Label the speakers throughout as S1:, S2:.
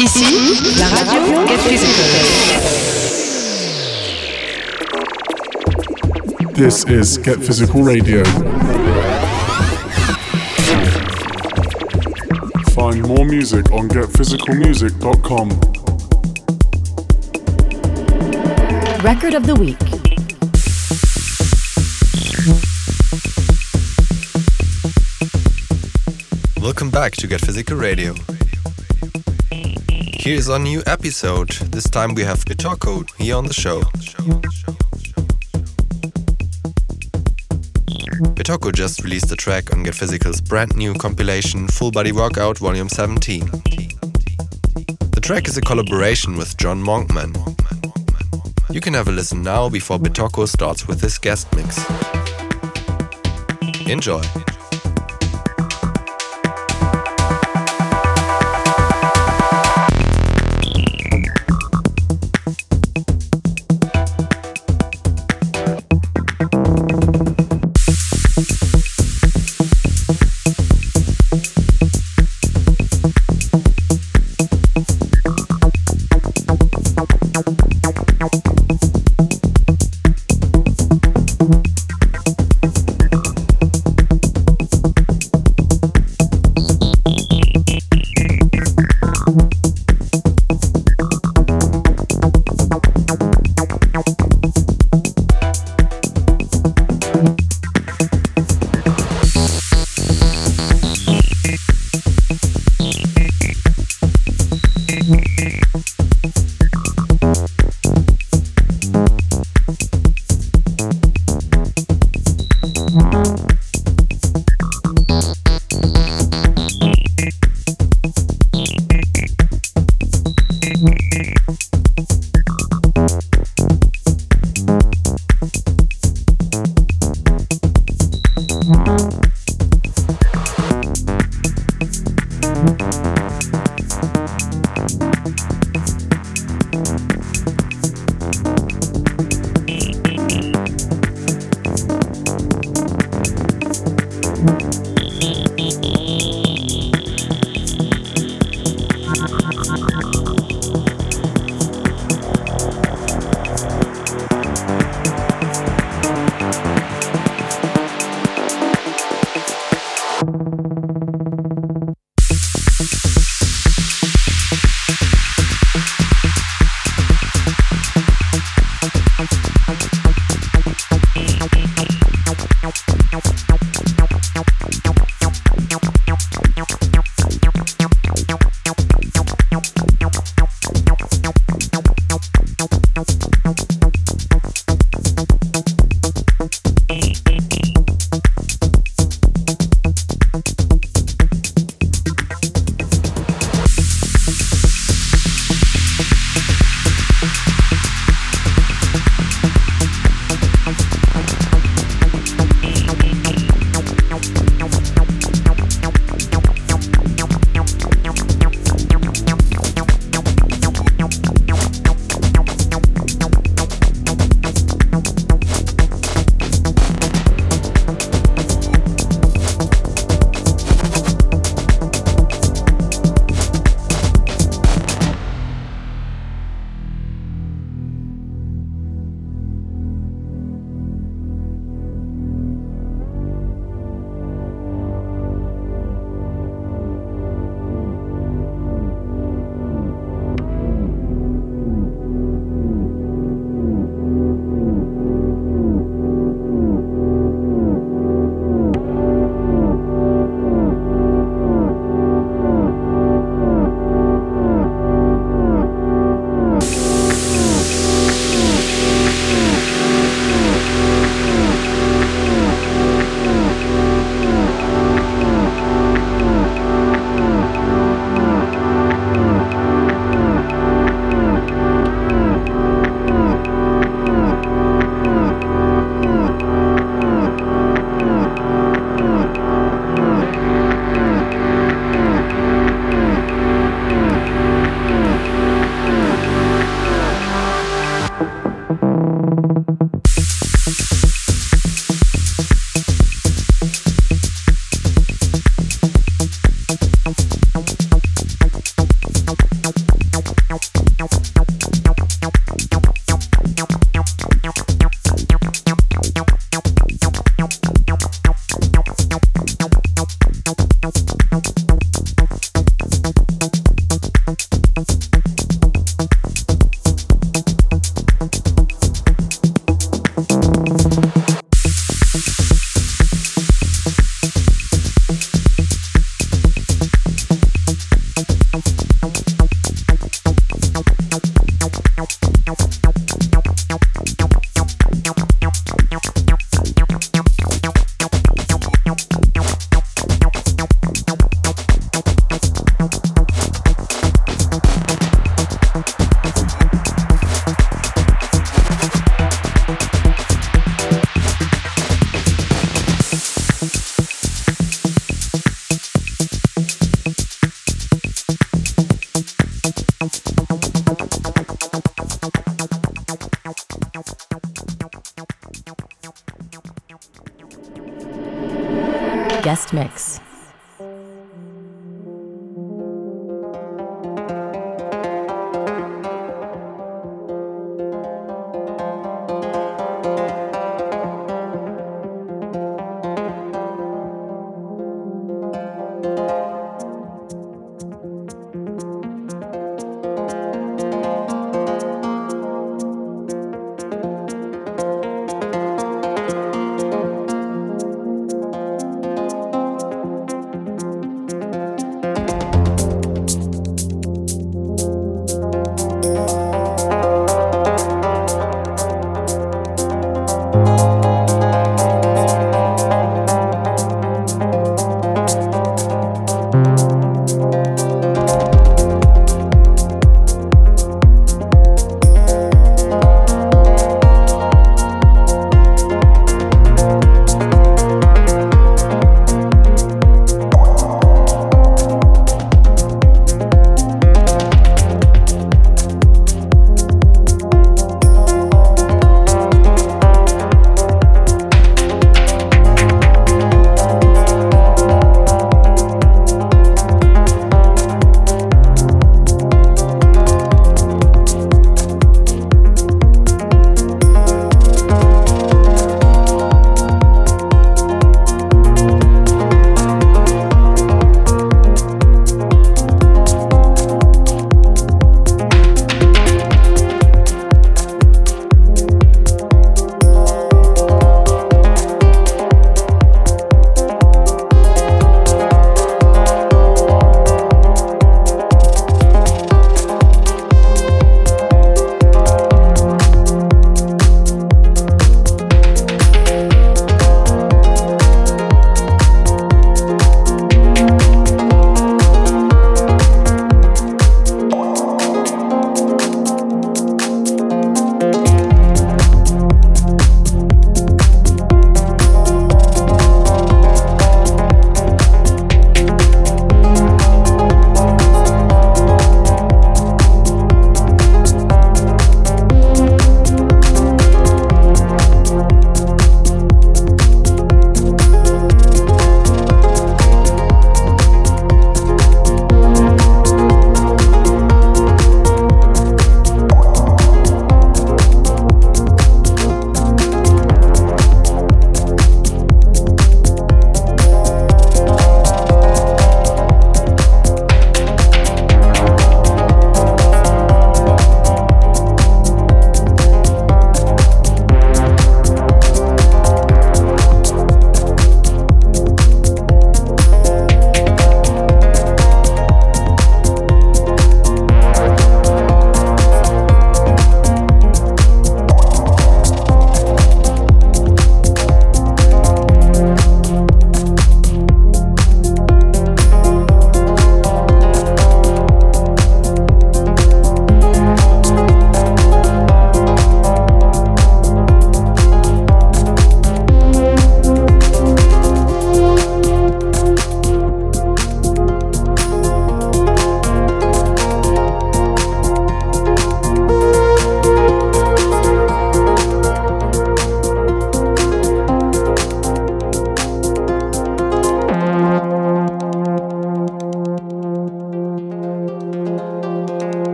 S1: Ici, la radio Get Physical.
S2: This is Get Physical Radio. Find more music on getphysicalmusic.com.
S3: Record of the Week.
S4: Welcome back to Get Physical Radio. Here's our new episode. This time we have Betoko here on the show. Betoko just released a track on Get Physical's brand new compilation Full Body Workout Volume 17. The track is a collaboration with John Monkman. You can have a listen now before Betoko starts with his guest mix. Enjoy.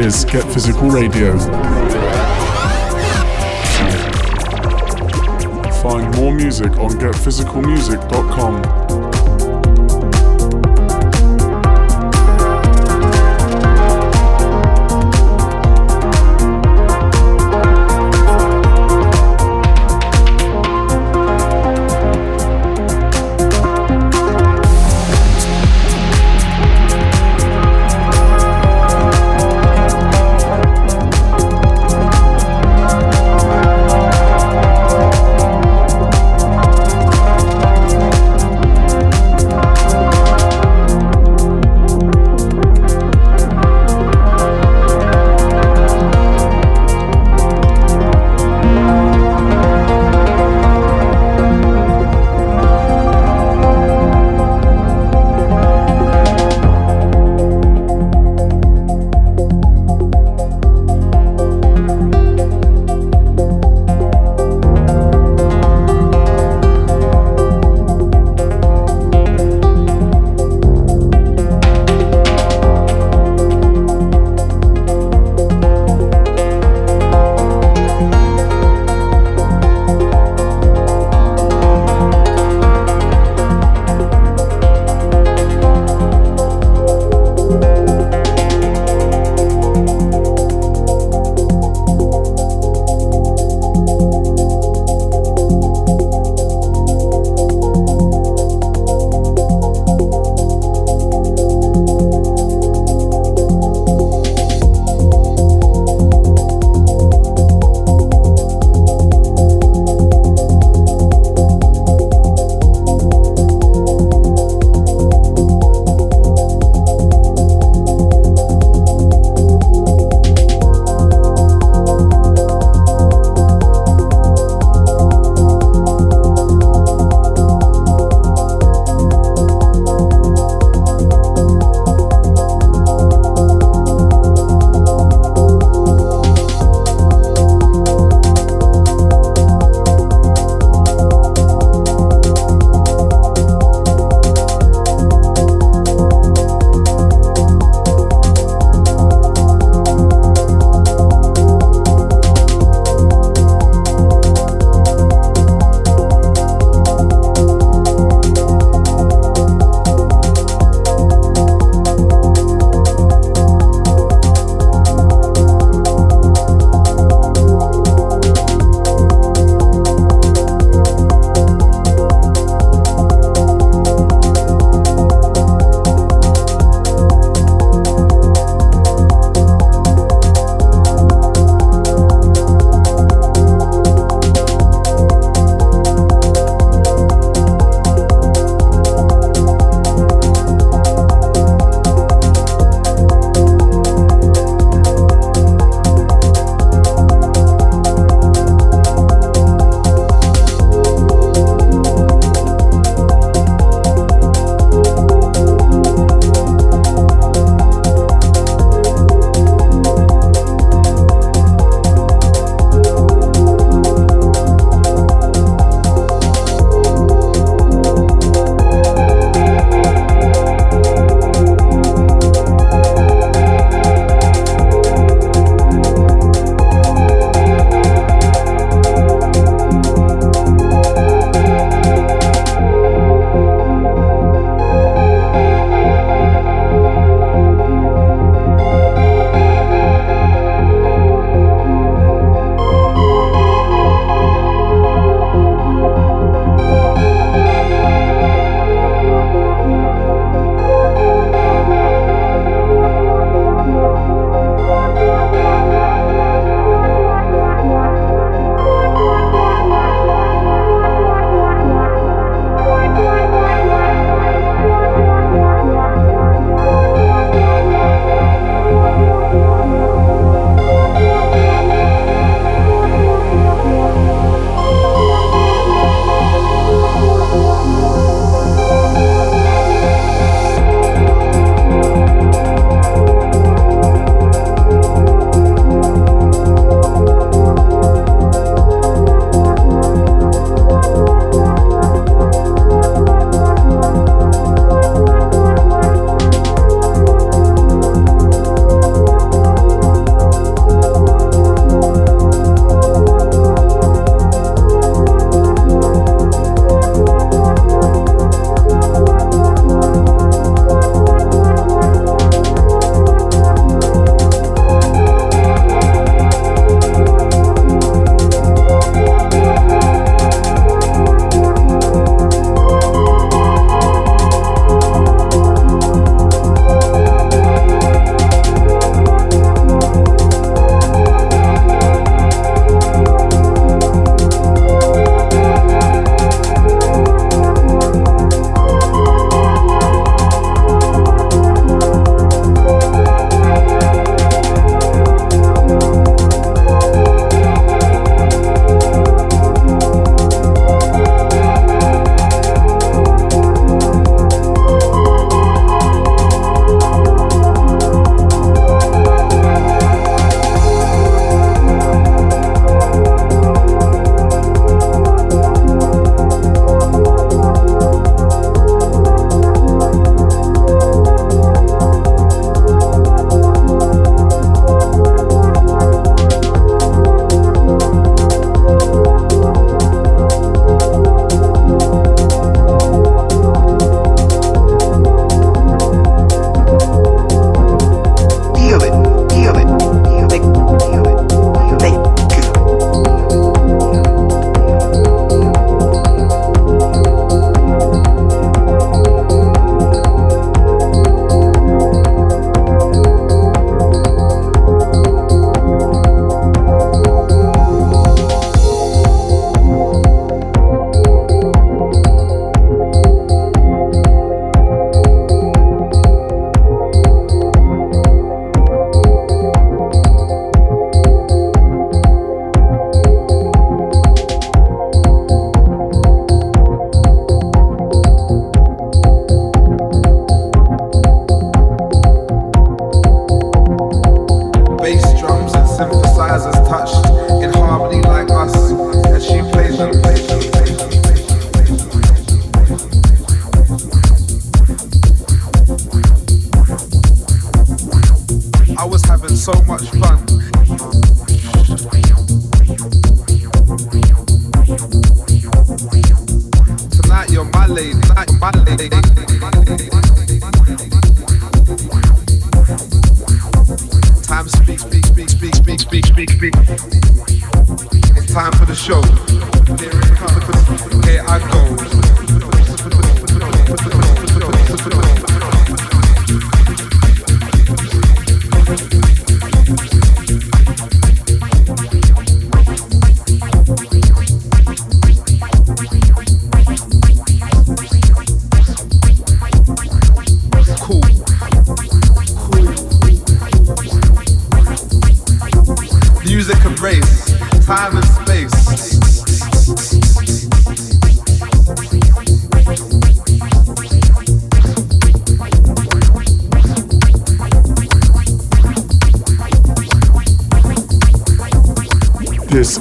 S2: is Get Physical Radio. Find more music on getphysicalmusic.com.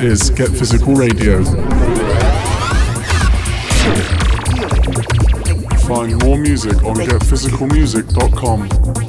S5: is Get Physical Radio. Find more music on getphysicalmusic.com.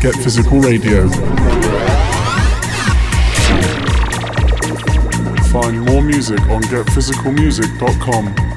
S2: Get Physical Radio. Find more music on getphysicalmusic.com.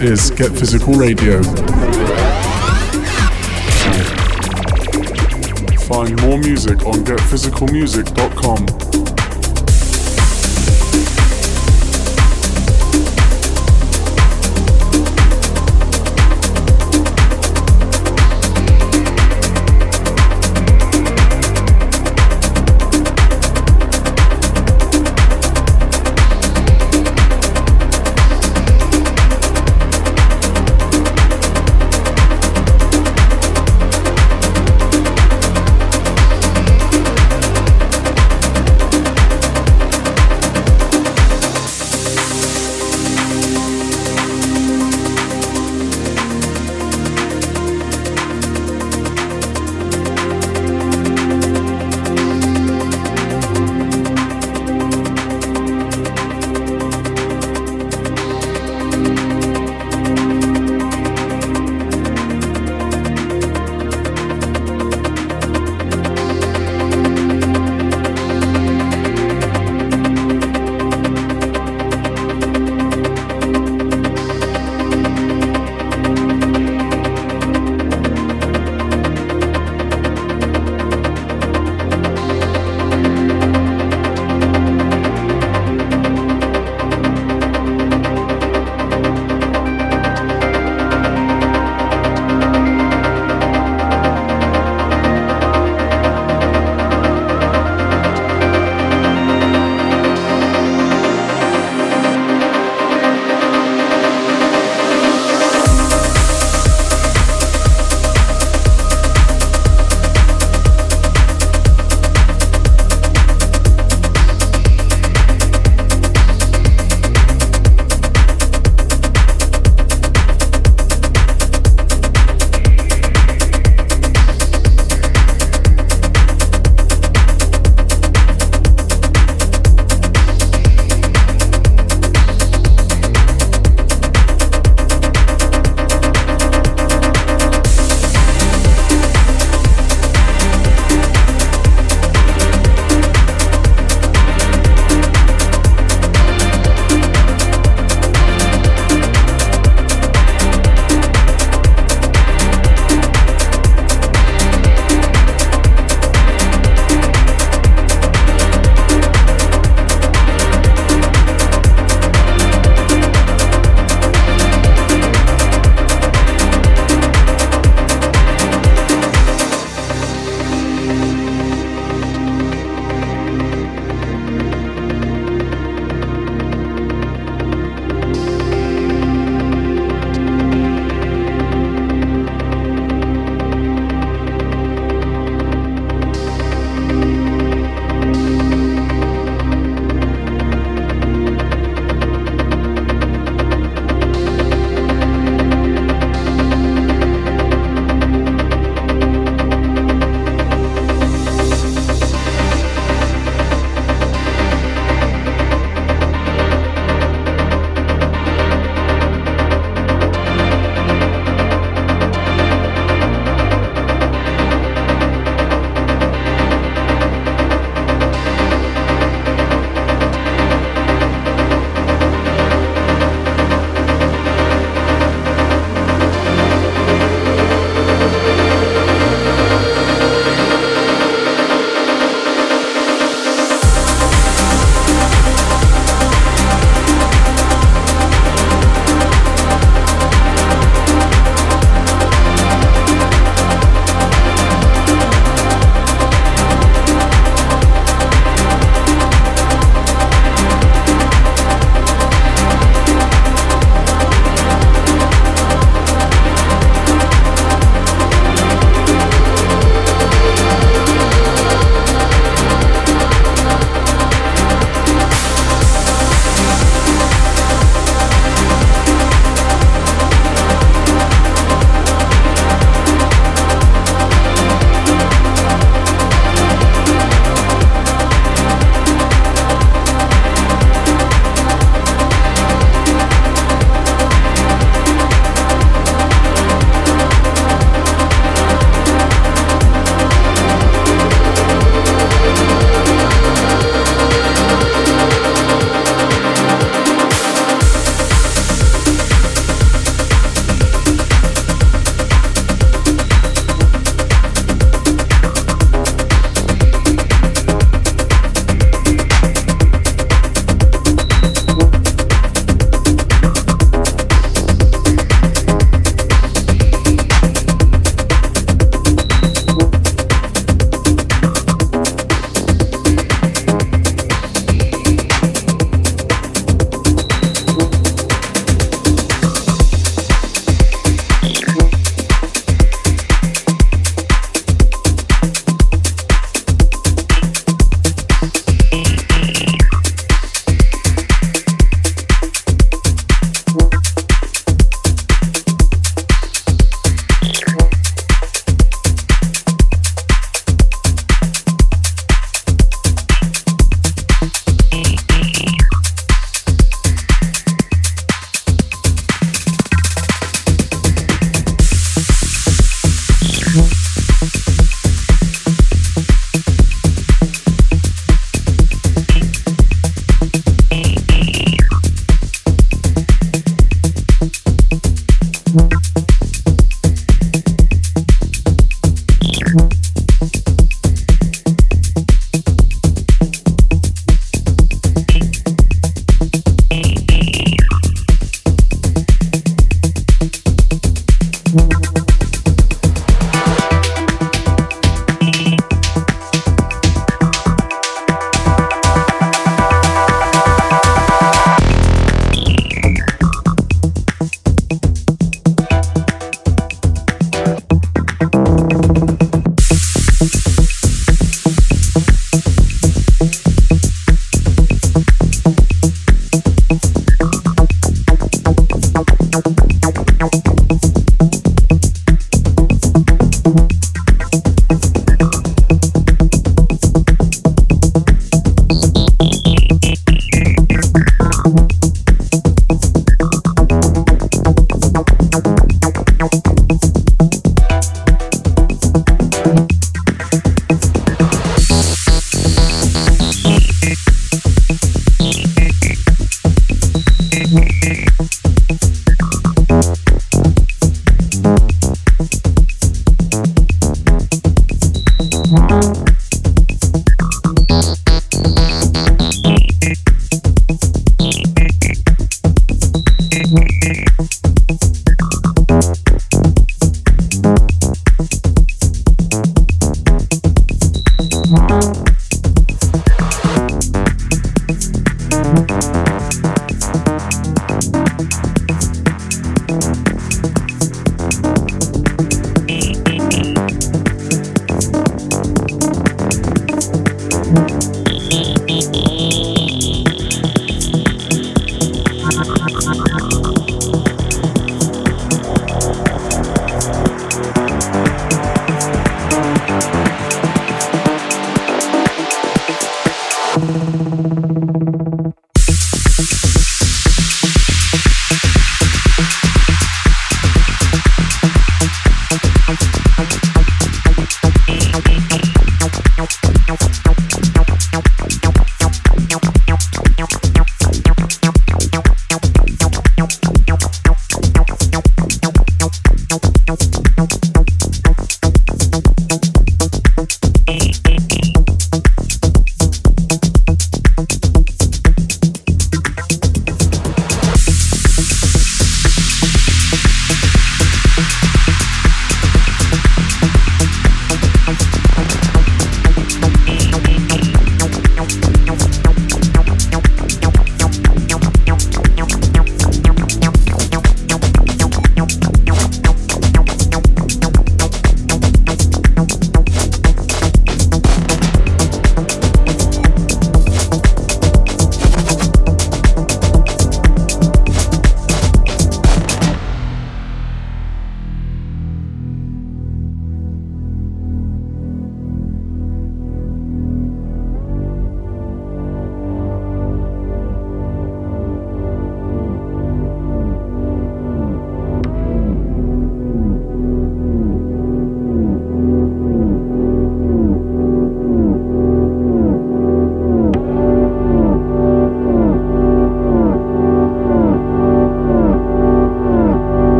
S2: Is Get Physical Radio. Find more music on getphysicalmusic.com.